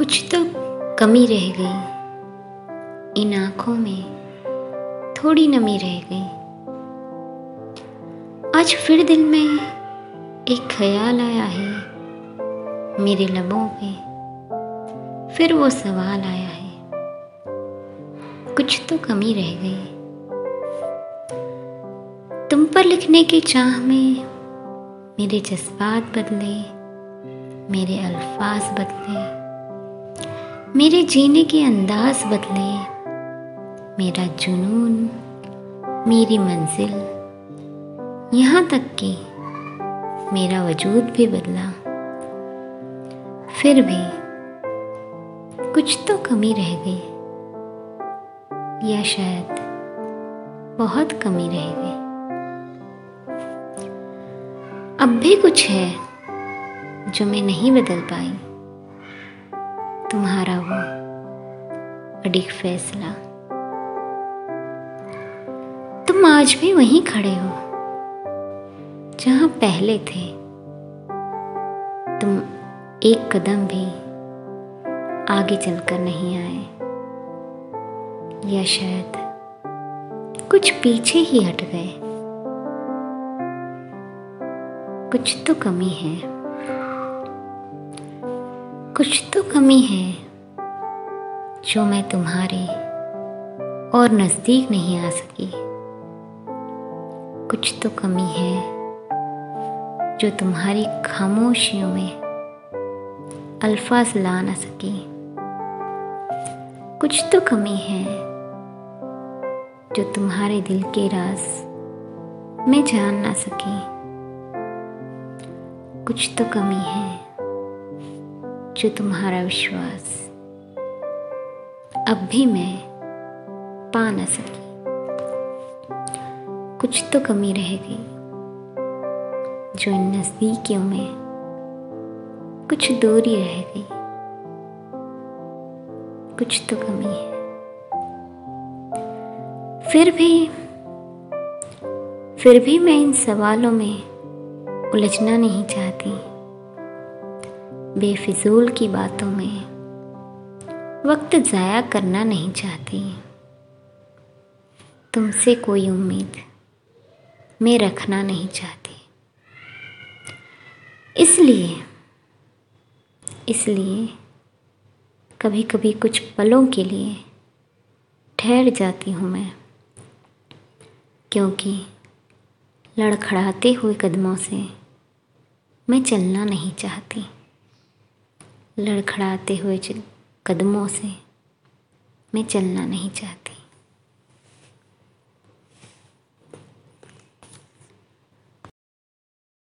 कुछ तो कमी रह गई। इन आँखों में थोड़ी नमी रह गई। आज फिर दिल में एक ख्याल आया है मेरे लबों पे। फिर वो सवाल आया है, कुछ तो कमी रह गई। तुम पर लिखने की चाह में मेरे जज्बात बदले, मेरे अल्फाज बदले। मेरे जीने के अंदाज बदले। मेरा जुनून, मेरी मंजिल। यहाँ तक कि मेरा वजूद भी बदला। फिर भी कुछ तो कमी रह गई। या शायद बहुत कमी रह गई। अब भी कुछ है जो मैं नहीं बदल पाई। तुम्हारा वो अडिग फैसला। तुम आज भी वहीं खड़े हो, जहाँ पहले थे। तुम एक कदम भी आगे चलकर नहीं आए, या शायद कुछ पीछे ही हट गए। कुछ तो कमी है। कुछ तो कमी है, जो मैं तुम्हारे और नज़दीक नहीं आ सकी। कुछ तो कमी है, जो तुम्हारी खामोशियों में अल्फाज ला ना सकी। कुछ तो कमी है, जो तुम्हारे दिल के राज मैं जान ना सकी। कुछ तो कमी है जो तुम्हारा विश्वास। अब भी मैं पा ना सकी। कुछ तो कमी रह गई जो इन नज़दीकियों में कुछ दूरी रह गई कुछ तो कमी है। फिर भी फिर भी मैं इन सवालों में उलझना नहीं चाहती। बेफिजूल की बातों में वक्त ज़ाया करना नहीं चाहती। तुमसे कोई उम्मीद मैं रखना नहीं चाहती। इसलिए इसलिए कभी कभी कुछ पलों के लिए ठहर जाती हूँ मैं, क्योंकि लड़खड़ाते हुए कदमों से मैं चलना नहीं चाहती। लड़खड़ाते हुए कदमों से मैं चलना नहीं चाहती।